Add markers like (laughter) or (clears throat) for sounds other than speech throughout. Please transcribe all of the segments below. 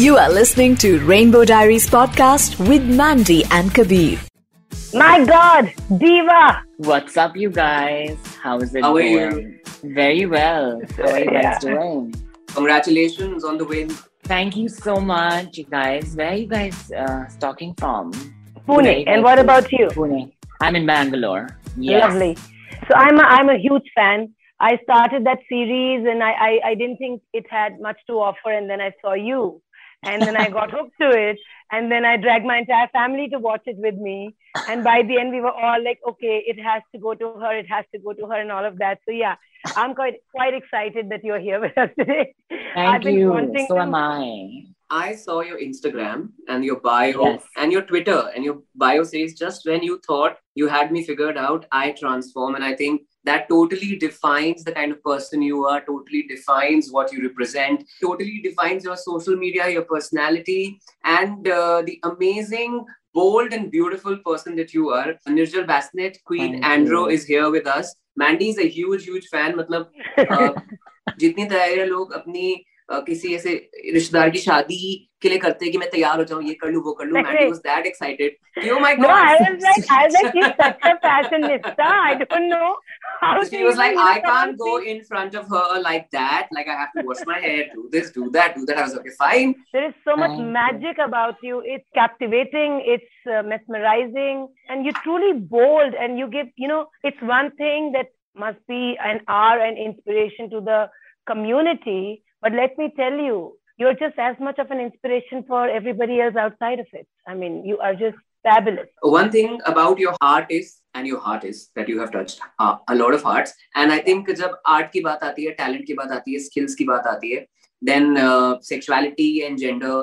You are listening to Rainbow Diaries podcast with Mandy and Kabir. My God, Diva! What's up, you guys? How is it How are going? Very well. How are you Yeah. guys doing? Congratulations on the win. Thank you so much, you guys. Where are you guys uh, talking from? Pune. And what about you? Pune. I'm in Bangalore. Yes. Lovely. So I'm a, I'm a huge fan. I started that series and I, I, I didn't think it had much to offer. And then I saw you. And then I got (laughs) hooked to it. And then I dragged my entire family to watch it with me. And by the end, we were all like, okay, it has to go to her. It has to go to her and all of that. So yeah, I'm quite, quite excited that you're here (laughs) with us today. Thank you. So to- am I. I saw your Instagram and your bio Yes. and your Twitter, and your bio says just when you thought you had me figured out, I transform. And I think that totally defines the kind of person you are, totally defines what you represent, totally defines your social media, your personality, and uh, the amazing, bold, and beautiful person that you are. Nirjal Basnet, Queen Andro is here with us. Mandy is a huge, huge fan. मतलब uh, जितनी लोग अपनी किसी ऐसे रिश्तेदार की शादी के लिए करते हैं कि मैं तैयार हो जाऊं ये कर लूं वो कर लूं Mandy was that excited oh my No, I god was like, I was like, she's such a fashionista. I don't know how she was like even i look can't around go me. in front of her like that like i have to wash my hair do this do that do that i was okay fine There is so much Thank you. magic about you. It's captivating. It's uh, mesmerizing, and you're truly bold. And you give, you know, it's one thing that must be an are an inspiration to the community. But let me tell you, you're just as much of an inspiration for everybody else outside of it. I mean, you are just fabulous. one thing about your heart is and your heart is that you have touched uh, a lot of hearts and i think जब art की बात आती है talent की बात आती है skills की बात आती है then uh, sexuality and gender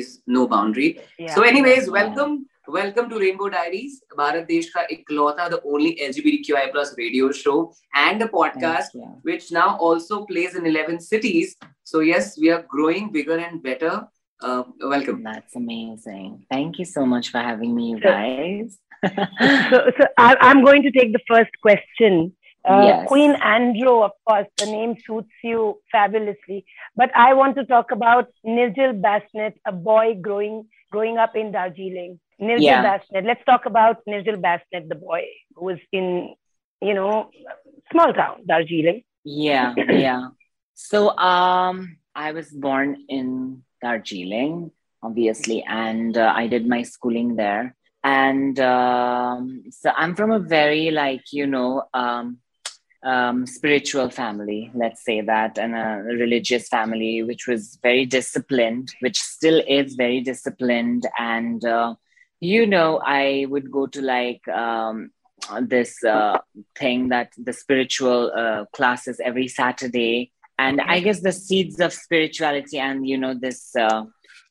is no boundary Yeah. So, anyways, Yeah. welcome, welcome to Rainbow Diaries, Bharat Desh ka iklauta, the only LGBTQI plus radio show and a podcast, Thank you. which now also plays in 11 cities. so, yes, we are growing bigger and better. Uh, welcome. That's amazing. Thank you so much for having me, you guys. so, so I, I'm going to take the first question. Uh, Yes. Queen Andro, of course, the name suits you fabulously. But I want to talk about Nirjal Basnet, a boy growing growing up in Darjeeling. Nirjal Yeah. Basnet. Let's talk about Nirjal Basnet, the boy who was in, you know, small town Darjeeling. Yeah, yeah. So um I was born in Darjeeling, obviously, and uh, I did my schooling there. And um, so I'm from a very like, you know, um um, spiritual family, let's say that, and a religious family, which was very disciplined, which still is very disciplined. And, uh, you know, I would go to like um, this uh, thing that the spiritual uh, classes every Saturday. And I guess the seeds of spirituality and, you know, this uh,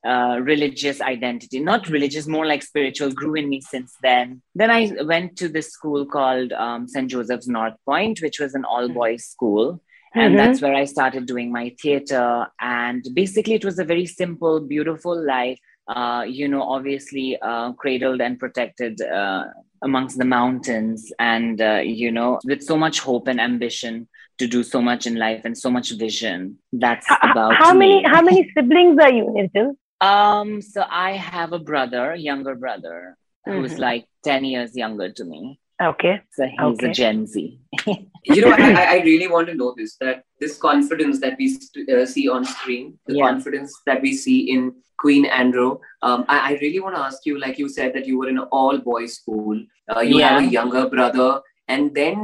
uh, religious identity, not religious, more like spiritual, grew in me since then. Then I went to this school called um, St. Joseph's North Point, which was an all boys school. And Mhm. that's where I started doing my theater. And basically, it was a very simple, beautiful life. Uh, you know, obviously uh, cradled and protected uh, amongst the mountains, and uh, you know, with so much hope and ambition to do so much in life and so much vision. That's H- h- about how me. many how many (laughs) siblings are you, Nirjal? Um, so I have a brother, younger brother, who's Mhm. like 10 years younger to me. Okay. So he's Okay. a Gen Z. (laughs) You know, I, I- I really want to know this that this confidence that we st- uh, see on screen, the Yeah. confidence that we see in Queen Andro, Um, I, I really want to ask you, like you said, that you were in an all boys school, uh, you have a younger brother, and then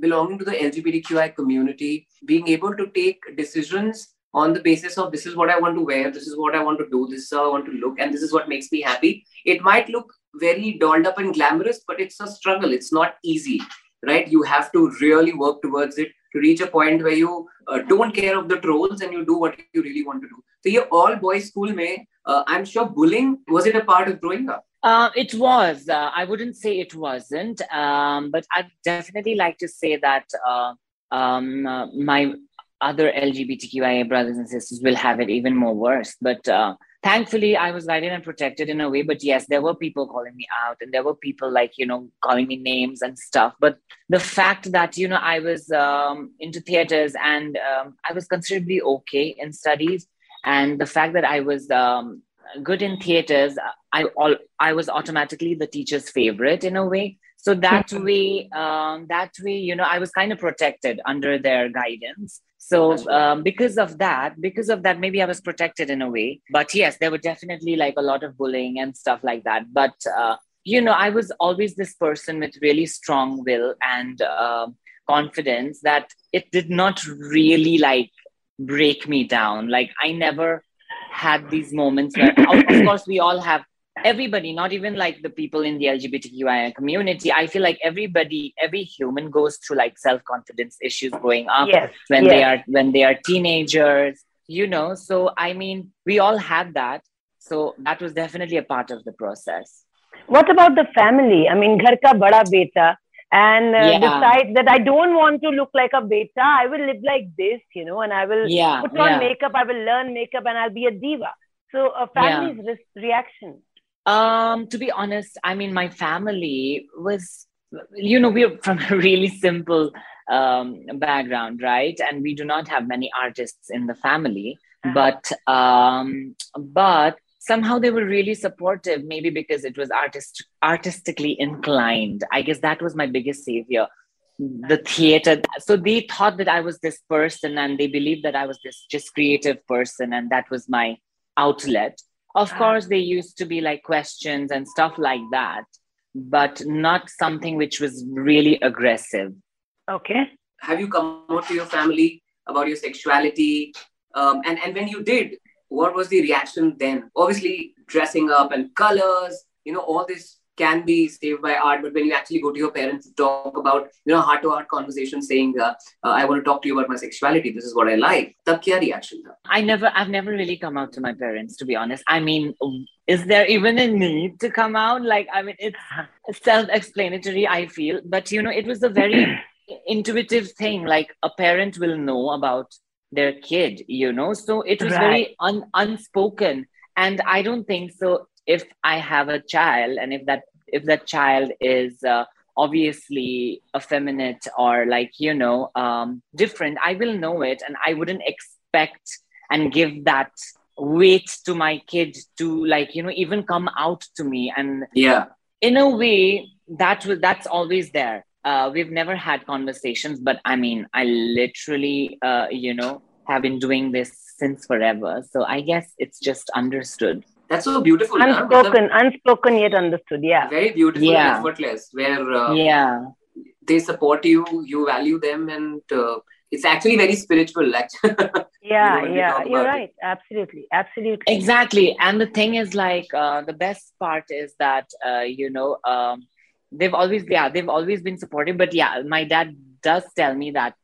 belonging to the LGBTQI community, being able to take decisions on the basis of this is what I want to wear, this is what I want to do, this is how I want to look, and this is what makes me happy. It might look very dolled up and glamorous, but it's a struggle. It's not easy, right? You have to really work towards it to reach a point where you uh, don't care of the trolls and you do what you really want to do. So, your all boys school, may uh, I'm sure bullying was it a part of growing up? Uh, it was. Uh, I wouldn't say it wasn't, um, but I'd definitely like to say that uh, um, uh, my other LGBTQIA brothers and sisters will have it even more worse. But uh, thankfully, I was guided and protected in a way. But yes, there were people calling me out, and there were people like you know calling me names and stuff. But the fact that you know I was um, into theaters and um, I was considerably okay in studies, and the fact that I was um, good in theaters, I all I was automatically the teacher's favorite in a way. So that (laughs) way, um, that way, you know, I was kind of protected under their guidance. So um, because of that, because of that, maybe I was protected in a way. But yes, there were definitely like a lot of bullying and stuff like that. But uh, you know, I was always this person with really strong will and uh, confidence that it did not really like break me down. Like I never had these moments where, of course, we all have everybody, not even like the people in the LGBTQI community. I feel like everybody, every human goes through like self confidence issues growing up Yes, when yes. they are when they are teenagers. You know, so I mean, we all had that. So that was definitely a part of the process. What about the family? I mean, ghar ka bada beta, and uh, Yeah. decide that I don't want to look like a beta. I will live like this, you know, and I will Yeah, put on yeah. makeup. I will learn makeup, and I'll be a diva. So, a family's re- reaction. Um, to be honest, I mean, my family was, you know, we're from a really simple um, background, right? And we do not have many artists in the family, Uh-huh. but um, but somehow they were really supportive. Maybe because it was artist artistically inclined. I guess that was my biggest savior. The theater. So they thought that I was this person, and they believed that I was this just creative person, and that was my outlet. Of Ah. course, they used to be like questions and stuff like that, but not something which was really aggressive. Okay. have you come out to your family about your sexuality? Um, and, and when you did, what was the reaction then? Obviously, dressing up and colors, you know, all this can be saved by art. But when you actually go to your parents to talk about, you know, heart to heart conversation saying, uh, uh, I want to talk to you about my sexuality, this is what I like, tab kya reaction tha? I never, I've never really come out to my parents, to be honest. I mean, is there even a need to come out? Like, I mean, it's self-explanatory. I feel, but you know, it was a very (clears throat) intuitive thing. Like a parent will know about their kid, you know. So it was very un- unspoken, and I don't think so. If I have a child, and if that if that child is uh, obviously effeminate or like you know um, different, I will know it, and I wouldn't expect and give that weight to my kid to like you know even come out to me and Yeah. in a way that was that's always there uh, we've never had conversations but i mean i literally uh, you know have been doing this since forever so i guess it's just understood That's so beautiful. na? Unspoken, unspoken yet understood. Yeah. Very beautiful Yeah. and effortless, where uh, yeah they support you, you value them, and uh, it's actually very spiritual. Actually. (laughs) Yeah, when we yeah. You're about it. right. Absolutely. Absolutely. exactly and the thing is like uh, the best part is that uh, you know um, they've always yeah they've always been supportive but yeah my dad does tell me that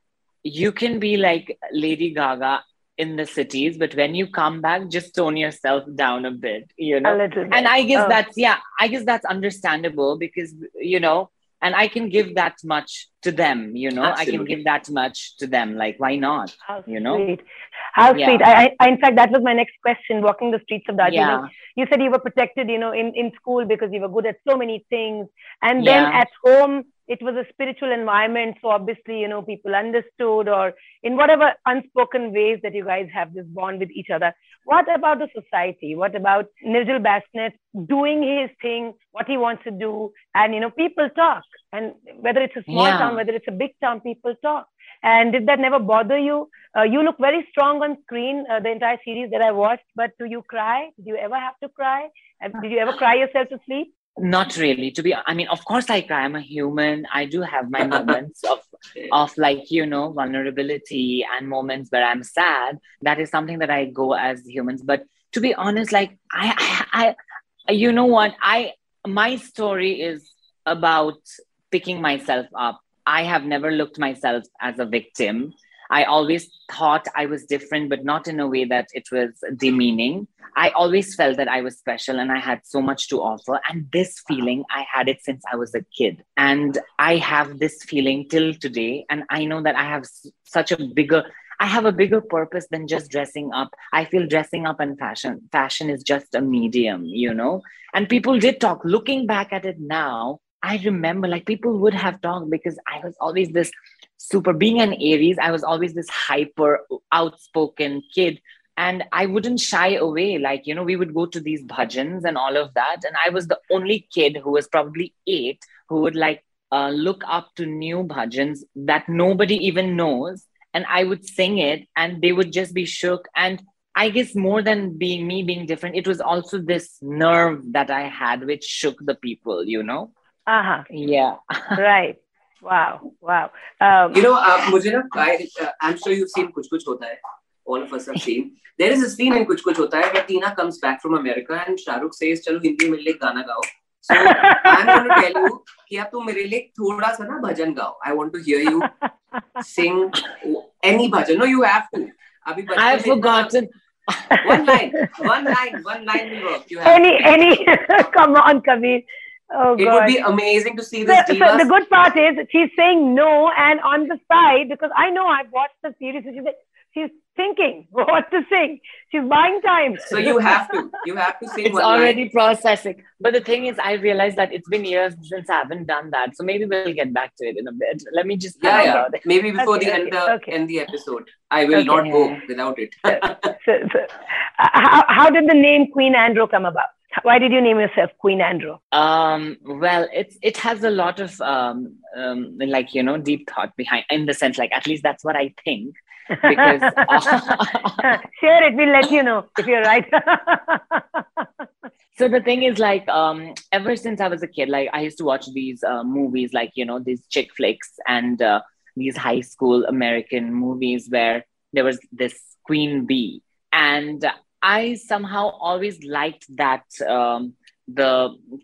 you can be like lady gaga in the cities but when you come back just tone yourself down a bit you A know little bit. and i guess Oh. that's yeah i guess that's understandable because you know and i can give that much to them you know i can give that much to them like why not How you know? sweet. How Yeah. sweet. I, I, in fact, that was my next question. Walking the streets of Darjeeling, yeah you said you were protected, you know, in, in school because you were good at so many things. And then at home, it was a spiritual environment. So obviously, you know, people understood or in whatever unspoken ways that you guys have this bond with each other. What about the society? What about Nirjal Basnet doing his thing, what he wants to do? And, you know, people talk. And whether it's a small Yeah. town, whether it's a big town, people talk. And did that never bother you? Uh, you look very strong on screen, uh, the entire series that I watched, but do you cry? do you ever have to cry? And (laughs) Did you ever cry yourself to sleep? Not really. To be i mean of course i cry i'm a human. I do have my moments of (laughs) of like you know vulnerability and moments where i'm sad. That is something that i go as humans. But to be honest like i i, I you know what? I my story is about picking myself up. I have never looked myself as a victim i always thought i was different but not in a way that it was demeaning I always felt that I was special and I had so much to offer. And this feeling, I had it since I was a kid. And I have this feeling till today. And I know that I have such a bigger, I have a bigger purpose than just dressing up. I feel dressing up and fashion, fashion is just a medium, you know? And people did talk. Looking back at it now, I remember like people would have talked because I was always this super, being an Aries, I was always this hyper outspoken kid and I wouldn't shy away. Like, you know, we would go to these bhajans and all of that. And I was the only kid who was probably eight who would like uh, look up to new bhajans that nobody even knows. And I would sing it and they would just be shook. And I guess more than being me being different, it was also this nerve that I had which shook the people, you know? Uh huh. Yeah. (laughs) right. Wow. Wow. Um, you know, uh, mujhe na, I, uh, I'm sure you've seen Kuch Kuch Hota Hai. All of us have seen. There is a scene in Kuch Kuch Hota Hai where Tina comes back from America and Shahrukh says, "Chalo Hindi mein le gana gao." So I'm going to tell you कि आप तुम मेरे लिए थोड़ा सा ना भजन गाओ. I want to hear you sing any bhajan. No, you have to. अभी I've forgotten. one line, one line, one line will work. You have any, to. any, come on, Kabir. Oh, it God. would be amazing to see this So, so the good part is she's saying no, and on the side, because I know I've watched the series, so she's like, she's thinking (laughs) what to sing. She's buying time. So you have to, you have to (laughs) sing It's one already line. processing. But the thing is, I realized that it's been years since I haven't done that. So maybe we'll get back to it in a bit. Let me just Yeah, yeah. it. Maybe before Okay, the end, okay, the, okay. end the episode. I will Okay. not go without it. (laughs) So, so, uh, how, how did the name Queen Andro come about? Why did you name yourself Queen Andro? Um, well, it's it has a lot of um, um, like you know deep thought behind. In the sense, like at least that's what I think. Because (laughs) (laughs) Share it. We'll let you know if you're right. so the thing is like um ever since i was a kid like i used to watch these uh, movies like you know these chick flicks and uh, these high school american movies where there was this queen bee and i somehow always liked that um, the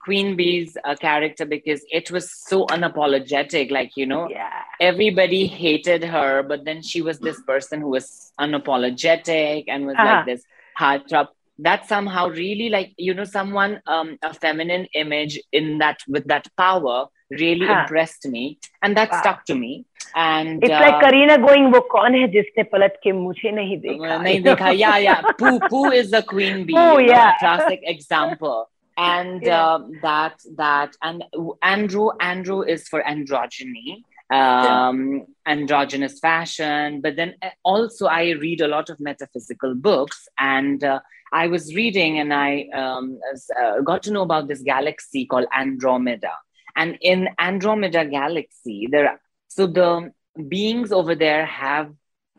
queen bee's uh, character because it was so unapologetic like you know yeah. everybody hated her, but then she was this person who was unapologetic and was Uh-huh. like this heartthrob. That somehow really like you know someone um a feminine image in that with that power really हाँ. impressed me and that wow. stuck to me and it's uh, like Kareena going वो कौन है जिसने पलट के मुझे नहीं देखा नहीं देखा (laughs) yeah yeah poo poo is the queen bee oh, yeah. classic example and yeah. uh, that that and Andro Andro is for androgyny um, androgynous fashion. But then uh, also, I read a lot of metaphysical books, and uh, I was reading and I um, uh, got to know about this galaxy called Andromeda. And in Andromeda galaxy, there so the beings over there have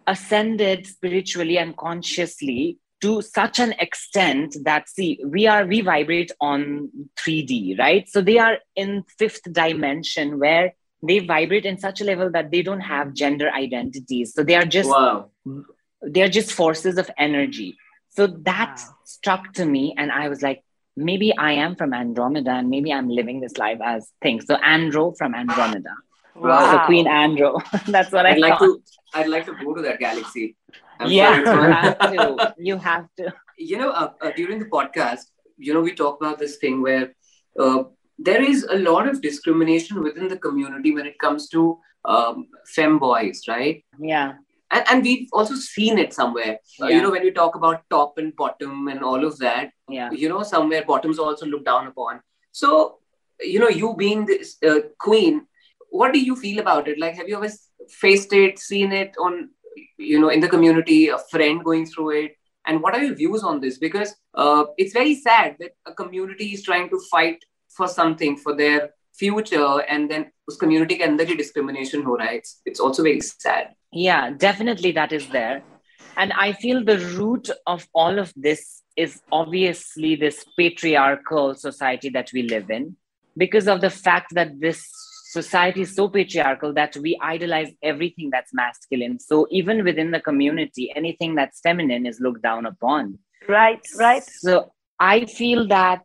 ascended spiritually and consciously to such an extent that see we are we vibrate on 3d right so they are in fifth dimension where they vibrate in such a level that they don't have gender identities so they are just wow. they're just forces of energy so that Wow. struck to me and i was like maybe i am from andromeda and maybe i'm living this life as things so andro from andromeda Wow. so queen andro (laughs) that's what i I'd like thought. to. I'd like to go to that galaxy. I'm yeah sure you have to you have to (laughs) you know, uh, uh, during the podcast, you know, we talk about this thing where uh, there is a lot of discrimination within the community when it comes to um, femboys, right? yeah And, and we've also seen it somewhere. Uh, Yeah. you know, when we talk about top and bottom and all of that, yeah you know, somewhere bottoms are also looked down upon. So, you know, you being this uh, queen, what do you feel about it? Like, have you ever faced it, seen it on, you know, in the community, a friend going through it? And what are your views on this? Because uh, it's very sad that a community is trying to fight for something for their future, and then उस community के अंदर ही discrimination हो रहा है. It's, it's also very sad. yeah definitely that is there and i feel the root of all of this is obviously this patriarchal society that we live in because of the fact that this society is so patriarchal that we idolize everything that's masculine so even within the community anything that's feminine is looked down upon Right, right. so I feel that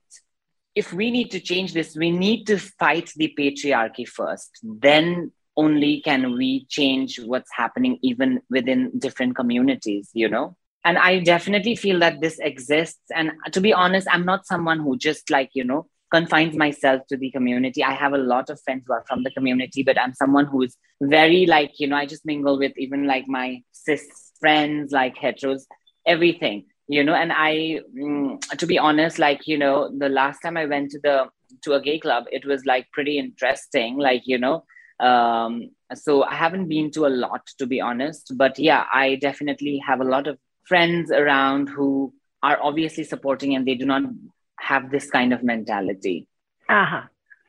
if we need to change this, we need to fight the patriarchy first. Then only can we change what's happening even within different communities, you know? And I definitely feel that this exists. And to be honest, I'm not someone who just like, you know, confines myself to the community. I have a lot of friends who are from the community, but I'm someone who is very like, you know, I just mingle with even like my cis friends, like heteros, everything you know and i mm, to be honest like you know the last time i went to the to a gay club it was like pretty interesting like you know um so i haven't been to a lot to be honest but yeah i definitely have a lot of friends around who are obviously supporting and they do not have this kind of mentality. Uh-huh.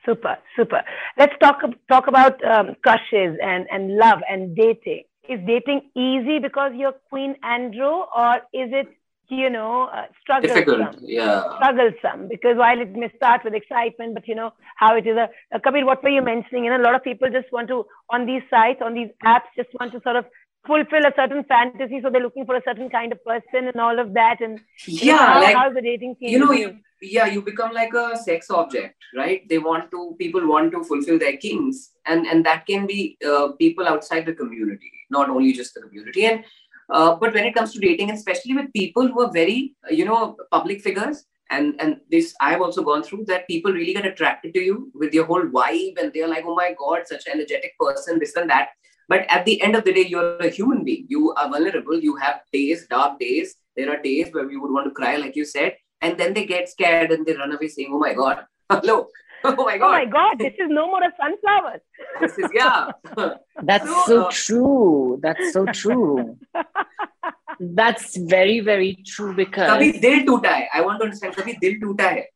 Super, super. Let's talk talk about um, crushes and, and love and dating. Is dating easy because you're Queen Andro, or is it you know uh, strugglesome? Difficult, yeah. Strugglesome because while it may start with excitement, but you know how it is. A, uh, Kabir, what were you mentioning? You know, a lot of people just want to on these sites, on these apps, just want to sort of fulfill a certain fantasy so they're looking for a certain kind of person and all of that and yeah know, how, like the dating scene you know you, yeah you become like a sex object right they want to people want to fulfill their kings and and that can be uh, people outside the community not only just the community and uh, but when it comes to dating especially with people who are very uh, you know public figures and and this i've also gone through that people really get attracted to you with your whole vibe and they're like oh my god such an energetic person this and that but at the end of the day, you're a human being. You are vulnerable. You have days, dark days. There are days where you would want to cry, like you said. And then they get scared and they run away saying, Oh my God, (laughs) hello. (laughs) Oh my God. Oh my God, this is no more a sunflower. this is, yeah. (laughs) That's so, so uh, true. That's so true. (laughs) That's very, very true because. Kabhi dil toota hai. I want to understand. Kabhi dil toota hai.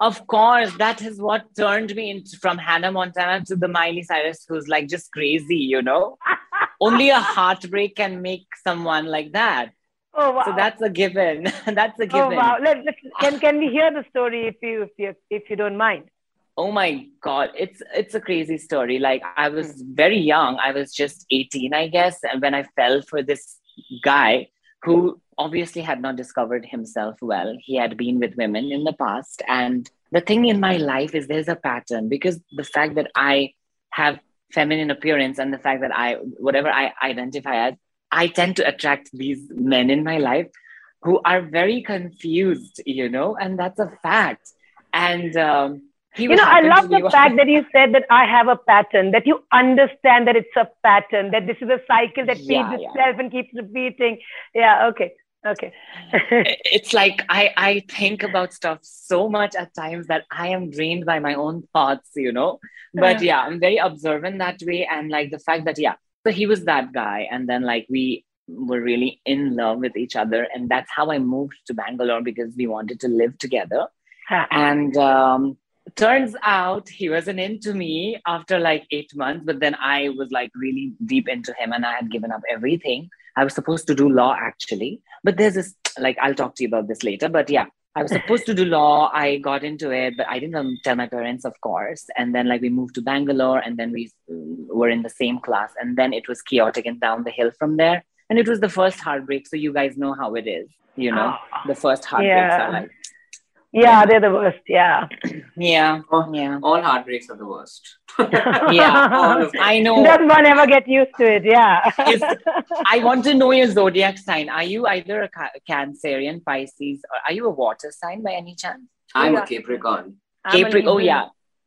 Of course, that is what turned me into from Hannah Montana to the Miley Cyrus, who's like just crazy, you know? Only a heartbreak can make someone like that. Oh wow! So that's a given. that's a given. Oh wow! Let, let, can can we hear the story if you if you if you don't mind? Oh my god, it's it's a crazy story. Like I was very young. I was just 18, I guess, and when I fell for this guy who obviously had not discovered himself well. He had been with women in the past. And the thing in my life is there's a pattern because the fact that I have feminine appearance and the fact that I, whatever I identify as, I tend to attract these men in my life who are very confused, you know, and that's a fact. And um, you know, I love the fact that you (laughs) said that I have a pattern, that you understand that it's a pattern, that this is a cycle that feeds yeah, itself yeah. and keeps repeating. Yeah, okay. Okay. it's like I, I think about stuff so much at times that I am drained by my own thoughts, you know. But yeah, I'm very observant that way. And like the fact that, yeah, so he was that guy. And then like we were really in love with each other. And that's how I moved to Bangalore because we wanted to live together. and um, turns out he wasn't into me after like eight months. But then I was like really deep into him and I had given up everything. I was supposed to do law actually, but there's this like I'll talk to you about this later. But yeah, I was supposed to do law. I got into it, but I didn't um, tell my parents, of course. And then like we moved to Bangalore, and then we uh, were in the same class, and then it was chaotic and down the hill from there. And it was the first heartbreak, so you guys know how it is. You know, oh, the first heartbreaks yeah. are like yeah, they're the worst. Yeah. Yeah. Oh, yeah. All heartbreaks are the worst. (laughs) yeah. I know. Does one ever get used to it? Yeah. (laughs) I want to know your zodiac sign. Are you either a Cancerian, Pisces, or are you a water sign by any chance? I'm yeah. a Capricorn. Capricorn. Oh, yeah.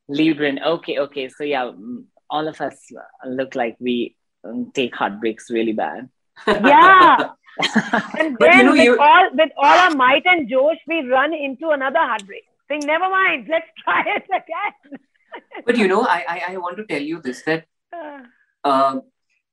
Libran. Okay. Okay. So, yeah, mm, all of us look like we um, take heartbreaks really bad. Yeah. (laughs) (laughs) and then you know, with, you... all, with all our might and Josh, we run into another heartbreak. Saying, never mind, let's (laughs) try it again. (laughs) but you know, I, I, I want to tell you this that uh,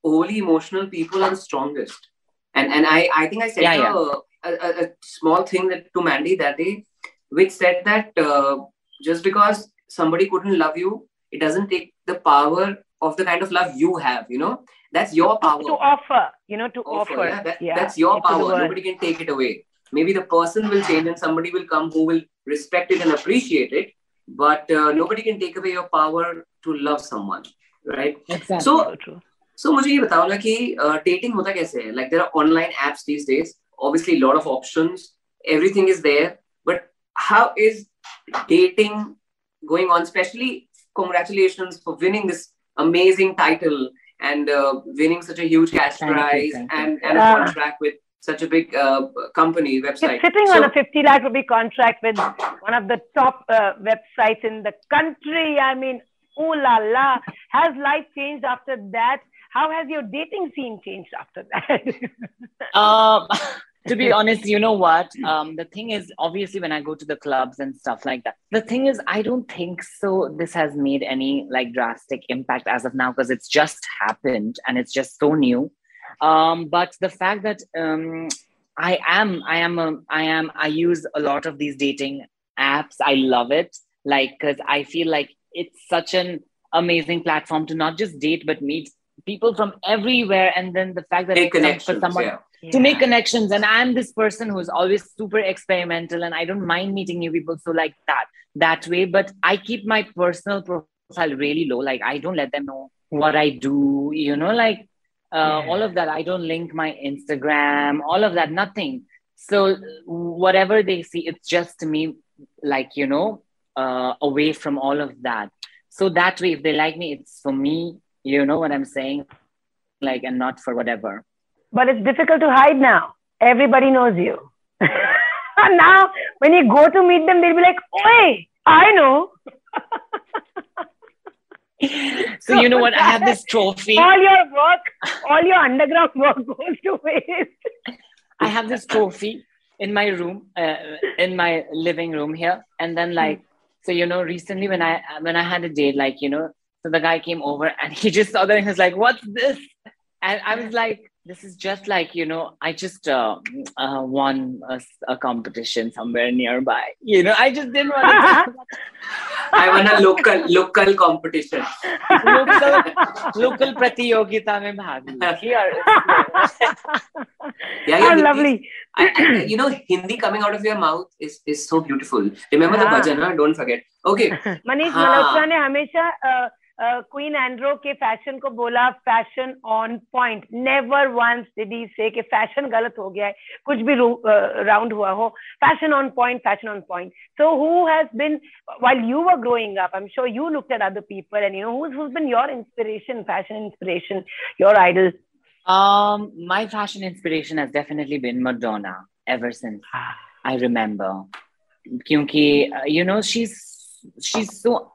overly emotional people are the strongest. And and I, I think I said yeah, yeah. A, a, a, small thing that to Mandy that day, which said that uh, just because somebody couldn't love you, it doesn't take the power of the kind of love you have, you know that's your power to offer you know to offer, offer. Yeah, that, yeah, that's your power nobody can take it away maybe the person will change and somebody will come who will respect it and appreciate it but uh, nobody can take away your power to love someone right exactly. so so मुझे ये बताओ ना कि dating होता कैसे है like there are online apps these days obviously a lot of options everything is there but how is dating going on especially congratulations for winning this amazing title and uh, winning such a huge cash prize you, and, and a contract with such a big uh, company website. sitting so, on a 50 lakh rupee contract with one of the top uh, websites in the country. I mean, ooh la la. Has life changed after that? How has your dating scene changed after that? (laughs) um, to be honest, you know what? Um, the thing is, obviously, when I go to the clubs and stuff like that, the thing is, I don't think so. This has made any like drastic impact as of now because it's just happened and it's just so new. Um, but the fact that um, I am, I am, a, I am, I use a lot of these dating apps. I love it. Like, cause I feel like it's such an amazing platform to not just date, but meet people from everywhere. And then the fact that Make it's for connections. someone yeah. to make connections. And I'm this person who's always super experimental and I don't mind meeting new people. So like that, that way. But I keep my personal profile really low. Like I don't let them know what I do, you know, like uh, Yeah. all of that. I don't link my Instagram, all of that, nothing. So whatever they see, it's just me, like, you know, uh, away from all of that. So that way, if they like me, it's for me, you know what I'm saying? Like, and not for whatever. But it's difficult to hide now. Everybody knows you. (laughs) now, when you go to meet them, they'll be like, Oi, I know. (laughs) So you know what? I have this trophy. All your work, all your underground work goes to waste. I have this trophy in my room, uh, in my living room here, and then like, so you know, recently when I when I had a date, like you know, so the guy came over and he just saw that and he was like, "What's this?" And I was like, "This is just like you know, I just uh, uh, won a, a competition somewhere nearby. You know, I just didn't want (laughs) to." I won a local local competition. local local प्रतियोगिता में भाग ली here (laughs) Yeah, How yeah. lovely. I, I, you know, Hindi coming out of your mouth is is so beautiful. Remember the हाँ. bhajan, huh? don't forget. Okay. (laughs) Manish हाँ. मल्होत्रा ने हमेशा queen Andrew के fashion को बोला fashion on point never once did say कि fashion गलत हो गया है। कुछ भी राउंड uh, हुआ हो। Fashion on point fashion on point so who has been while you were growing up I am sure you looked at other people and you know who's who's been your inspiration fashion inspiration your idol um my fashion inspiration has definitely been madonna ever since i remember. Kyunki uh, you know she's she's so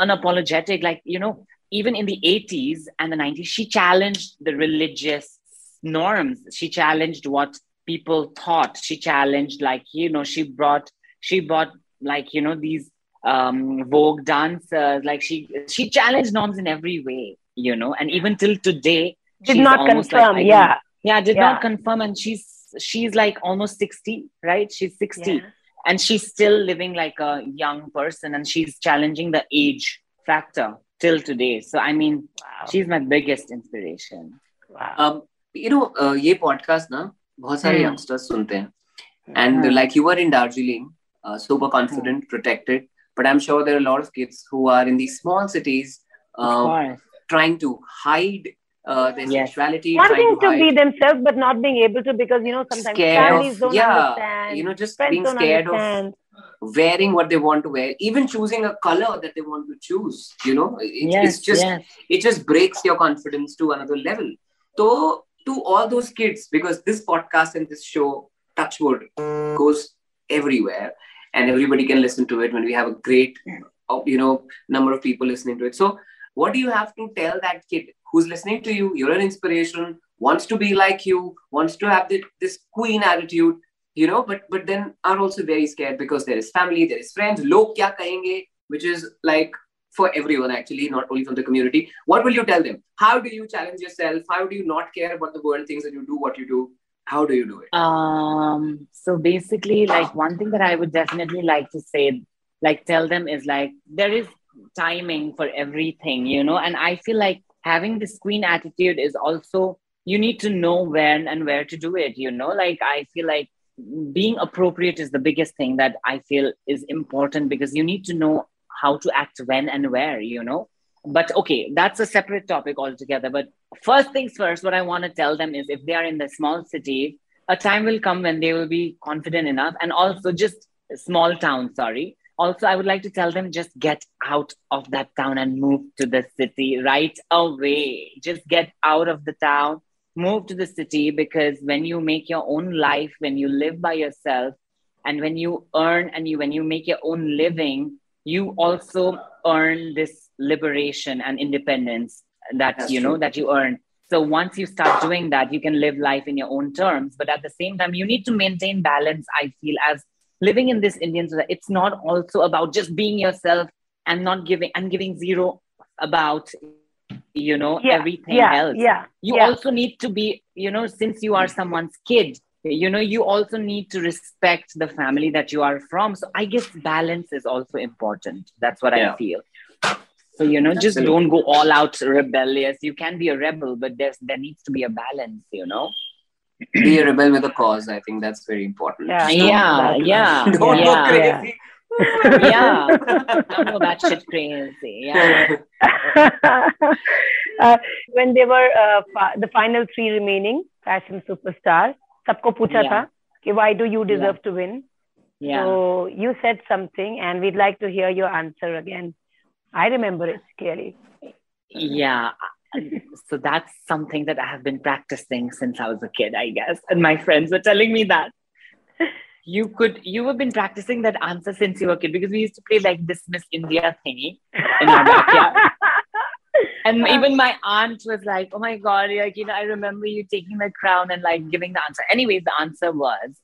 unapologetic. Like, you know, even in the 80s and the 90s, she challenged the religious norms. She challenged what people thought. She challenged, like, you know, she brought she brought like, you know, these um Vogue dancers. Like she she challenged norms in every way, you know, and even till today. did she's not confirm like, yeah yeah did Yeah. not confirm and she's she's like almost 60 right she's 60 Yeah and she's still living like a young person and she's challenging the age factor till today so i mean wow. she's my biggest inspiration wow. Um, you know, uh, ये podcast ना बहुत सारे Hmm. youngsters सुनते हैं and Hmm. like you were in Darjeeling, uh, super confident, protected, but I'm sure there are a lot of kids who are in these small cities of course trying to hide uh, their Yes. sexuality, wanting trying to be themselves but not being able to because you know sometimes scared families of don't yeah, understand you know, just being scared understand of wearing what they want to wear, even choosing a color that they want to choose. You know, it, yes it's just yes it just breaks your confidence to another level. So to all those kids, because this podcast and this show, Touchwood, goes everywhere, and everybody can listen to it when we have a great, you know, number of people listening to it. So what do you have to tell that kid who's listening to you? You're an inspiration, wants to be like you, wants to have the, this queen attitude, you know, but but then are also very scared because there is family, there is friends, log kya kahenge, which is like for everyone actually, not only from the community. What will you tell them? How do you challenge yourself? How do you not care about the world things that you do what you do? How do you do it? um so basically like one thing that i would definitely like to say like tell them is like there is timing for everything you know? And i feel like having this queen attitude is also you need to know when and where to do it you know? Like i feel like being appropriate is the biggest thing that i feel is important because you need to know how to act when and where you know? But okay that's a separate topic altogether. But first things first what i want to tell them is if they are in the small city a time will come when they will be confident enough. And also just small town sorry also i would like to tell them just get out of that town and move to the city right away. Just get out of the town move to the city because when you make your own life when you live by yourself and when you earn and you when you make your own living you also earn this liberation and independence that That's you know true. that you earn. So once you start doing that you can live life in your own terms. But at the same time you need to maintain balance i feel as living in this indian society it's not also about just being yourself and not giving and giving zero about you know yeah everything yeah else. yeah you yeah. also need to be you know since you are someone's kid you know you also need to respect the family that you are from. So i guess balance is also important. That's what Yeah. i feel. So you know just don't go all out rebellious. You can be a rebel but there's there needs to be a balance you know Be a rebel (clears throat) with a cause. I think that's very important. Yeah. yeah yeah Don't yeah (laughs) go crazy. yeah don't go that shit crazy yeah (laughs) uh, when they were uh, fa- the final three remaining fashion superstars, सबको पूछा Yeah. था कि why do you deserve to win? yeah So you said something, and we'd like to hear your answer again. I remember it clearly. Yeah. so that's something that I have been practicing since I was a kid, I guess. And my friends were telling me that you could, you have been practicing that answer since you were a kid because we used to play like this Miss India thingy in our backyard. And even my aunt was like, oh my God, like, you know, I remember you taking the crown and like giving the answer. Anyways, the answer was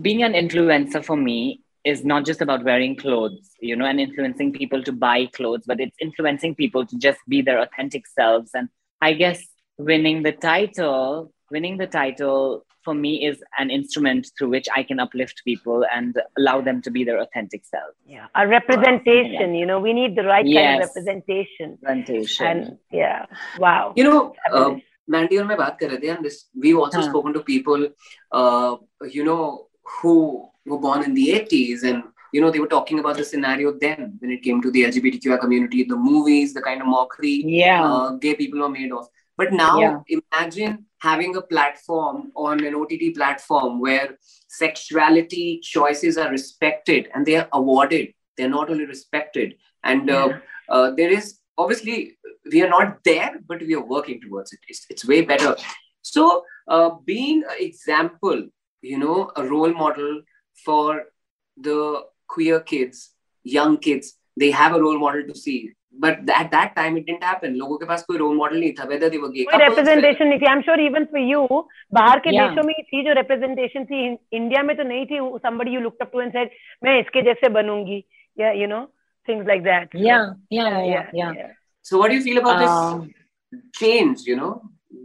being an influencer for me is not just about wearing clothes, you know, and influencing people to buy clothes, but it's influencing people to just be their authentic selves. And I guess winning the title, winning the title for me is an instrument through which I can uplift people and allow them to be their authentic selves. Yeah, a representation. You know, we need the right kind of Yes. representation. Presentation. And yeah, wow. You know, uh, Fabulous. Mandy और मैं बात कर रहे थे and this we've also हाँ. spoken to people uh, you know who were born in the 80s and you know they were talking about the scenario then when it came to the LGBTQI community the movies the kind of mockery yeah. uh, gay people were made of. But now Yeah. imagine having a platform on an OTT platform where sexuality choices are respected and they are awarded. They're not only respected. And uh, uh, there is obviously we are not there but we are working towards it. It's, it's way better. So uh, being an example you know a role model for the queer kids young kids they have a role model to see but at that time it didn't happen लोगों के पास कोई role model नहीं था whether they were gay कोई couples, representation नहीं थी आई am sure even for you बाहर के Yeah. देशों में ही थी जो representation थी इंडिया में तो नहीं थी somebody you looked up to and said मैं इसके जैसे बनूंगी yeah you know things like that yeah, yeah, yeah, yeah. yeah. so what do you feel about Um, this change you know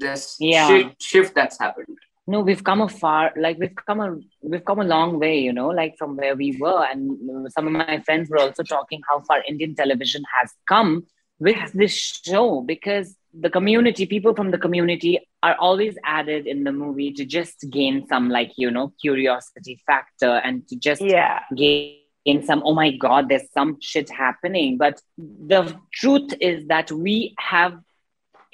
this Yeah. shift, shift that's happened no we've come a far like we've come a we've come a long way you know like from where we were. And some of my friends were also talking how far indian television has come with this show because the community people from the community are always added in the movie to just gain some like you know curiosity factor and to just yeah. gain in some oh my god there's some shit happening. But the truth is that we have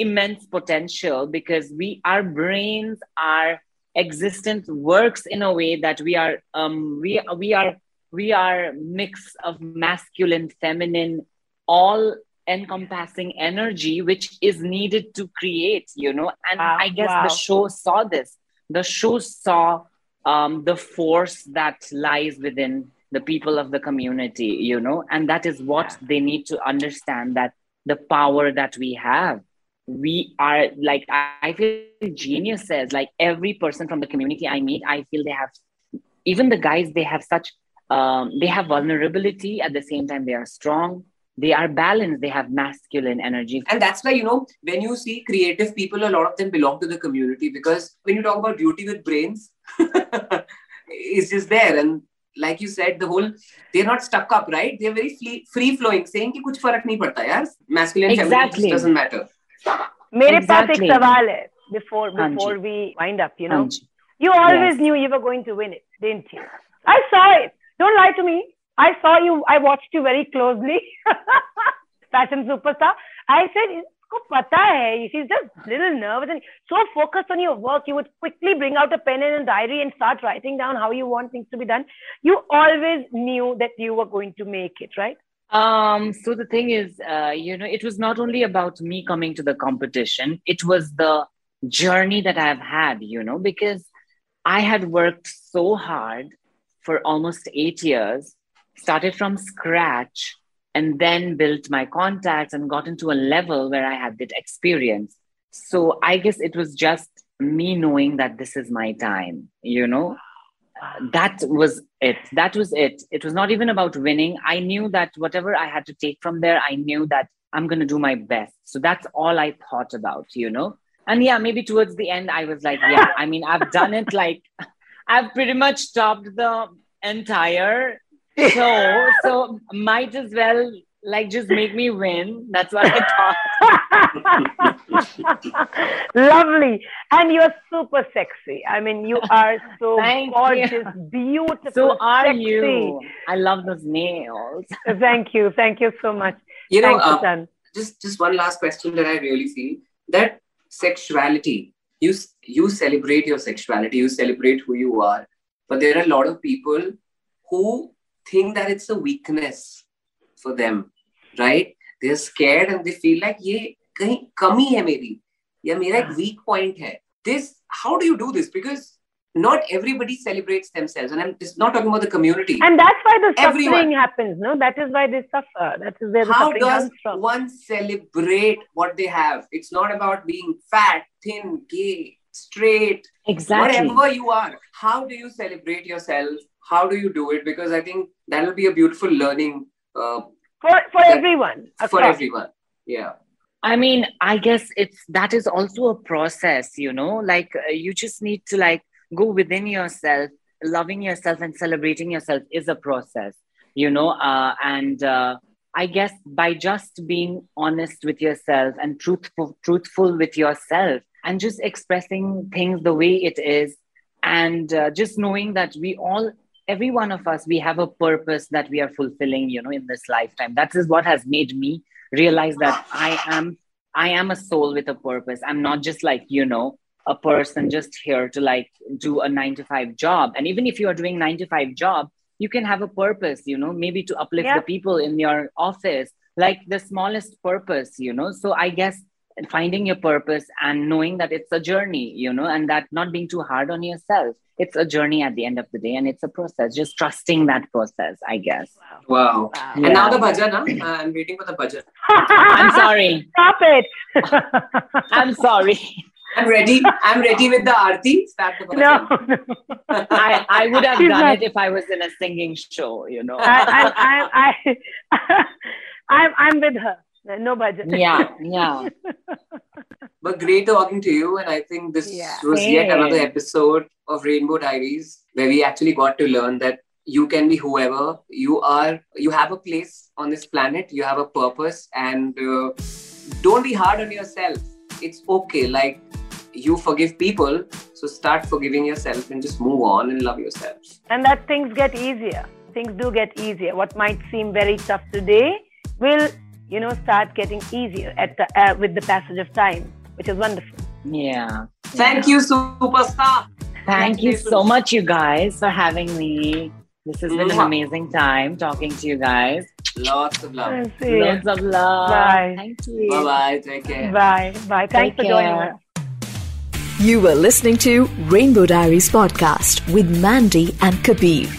immense potential because we our brains our existence works in a way that we are um we we are we are mix of masculine feminine all encompassing energy which is needed to create you know? And Wow, i guess wow. the show saw this. The show saw um, the force that lies within the people of the community you know? And that is what they need to understand that the power that we have we are like i feel geniuses. Like every person from the community i meet i feel they have even the guys they have such um, they have vulnerability. At the same time they are strong. They are balanced. They have masculine energy. And that's why you know when you see creative people a lot of them belong to the community because when you talk about beauty with brains (laughs) it's just there. And like you said the whole they're not stuck up right? They're very free flowing saying ki kuch farak nahi padta yaar masculine exactly. feminine doesn't matter. मेरे पास एक Exactly. सवाल है before हाँ before ji. we wind up you know Anji. you always Yes. knew you were going to win it didn't you I saw it don't lie to me I saw you I watched you very closely fashion superstar I said इसको पता है she's just little nervous and so focused on your work you would quickly bring out a pen and a diary and start writing down how you want things to be done you always knew that you were going to make it right um, so the thing is, uh, you know, it was not only about me coming to the competition, it was the journey that I've had, you know, because I had worked so hard for almost eight years, started from scratch, and then built my contacts and got into a level where I had that experience. So I guess it was just me knowing that this is my time, you know that was it. That was it. It was not even about winning. I knew that whatever i had to take from there i knew that i'm going to do my best. So that's all i thought about you know? And yeah maybe towards the end i was like yeah i mean i've done it like I've pretty much topped the entire show, so might as well like just make me win. That's what I thought. (laughs) (laughs) Lovely. And you're super sexy. I mean, you (laughs) are so Thank gorgeous, you. beautiful. So are sexy. you. I love those nails. (laughs) Thank you. Thank you so much. You know, you, uh, just just one last question that I really feel that sexuality, you you celebrate your sexuality, you celebrate who you are, but there are a lot of people who think that it's a weakness for them, right? They're scared and they feel like ये कहीं कमी है मेरी या मेरा एक weak point है. This, how do you do this? Because not everybody celebrates themselves, and I'm just not talking about the community. And that's why the suffering Everyone. happens. No, that is why they suffer. That is where the how suffering does comes from. one celebrate what they have? It's not about being fat, thin, gay, straight, Exactly. whatever you are. How do you celebrate yourself? How do you do it? Because I think that will be a beautiful learning uh, for for that- everyone. for across. everyone. Yeah. I mean, I guess it's that is also a process, you know, like uh, you just need to like go within yourself. Loving yourself and celebrating yourself is a process, you know, uh, and uh, I guess by just being honest with yourself and truthful, truthful with yourself and just expressing things the way it is and uh, just knowing that we all every one of us we have a purpose that we are fulfilling you know in this lifetime that is what has made me realize that i am i am a soul with a purpose. I'm not just like you know a person just here to like do a 9 to 5 job. And even if you are doing 9 to 5 job you can have a purpose you know maybe to uplift Yeah. the people in your office like the smallest purpose you know. So i guess finding your purpose and knowing that it's a journey you know and that not being too hard on yourself it's a journey at the end of the day and it's a process just trusting that process i guess Wow. Wow. And now the bhajan, huh? Uh, I'm waiting for the bhajan. (laughs) i'm sorry Stop it. (laughs) i'm sorry I'm ready. I'm ready with the aarti. Start the no, bhajan. no. I, I would have She's done not- it if I was in a singing show, you know. I, I, I, I, (laughs) I'm, I'm with her. No budget. yeah, yeah. (laughs) But great talking to you. And I think this Yeah. was yet another episode of Rainbow Diaries where we actually got to learn that you can be whoever you are. You have a place on this planet, you have a purpose, and uh, don't be hard on yourself. It's okay. Like you forgive people, so start forgiving yourself and just move on and love yourself. and that things get easier. Things do get easier. What might seem very tough today will, you know, start getting easier at the, uh, with the passage of time, which is wonderful. Yeah. Thank you, superstar. Thank you so much, you guys, for having me. This has been an amazing time talking to you guys. Lots of love. I'll see you. Loads of love. Bye. Thank you. Bye bye. Take care. Bye. Bye. Thanks Take for joining us. You were listening to Rainbow Diaries podcast with Mandy and Kabir.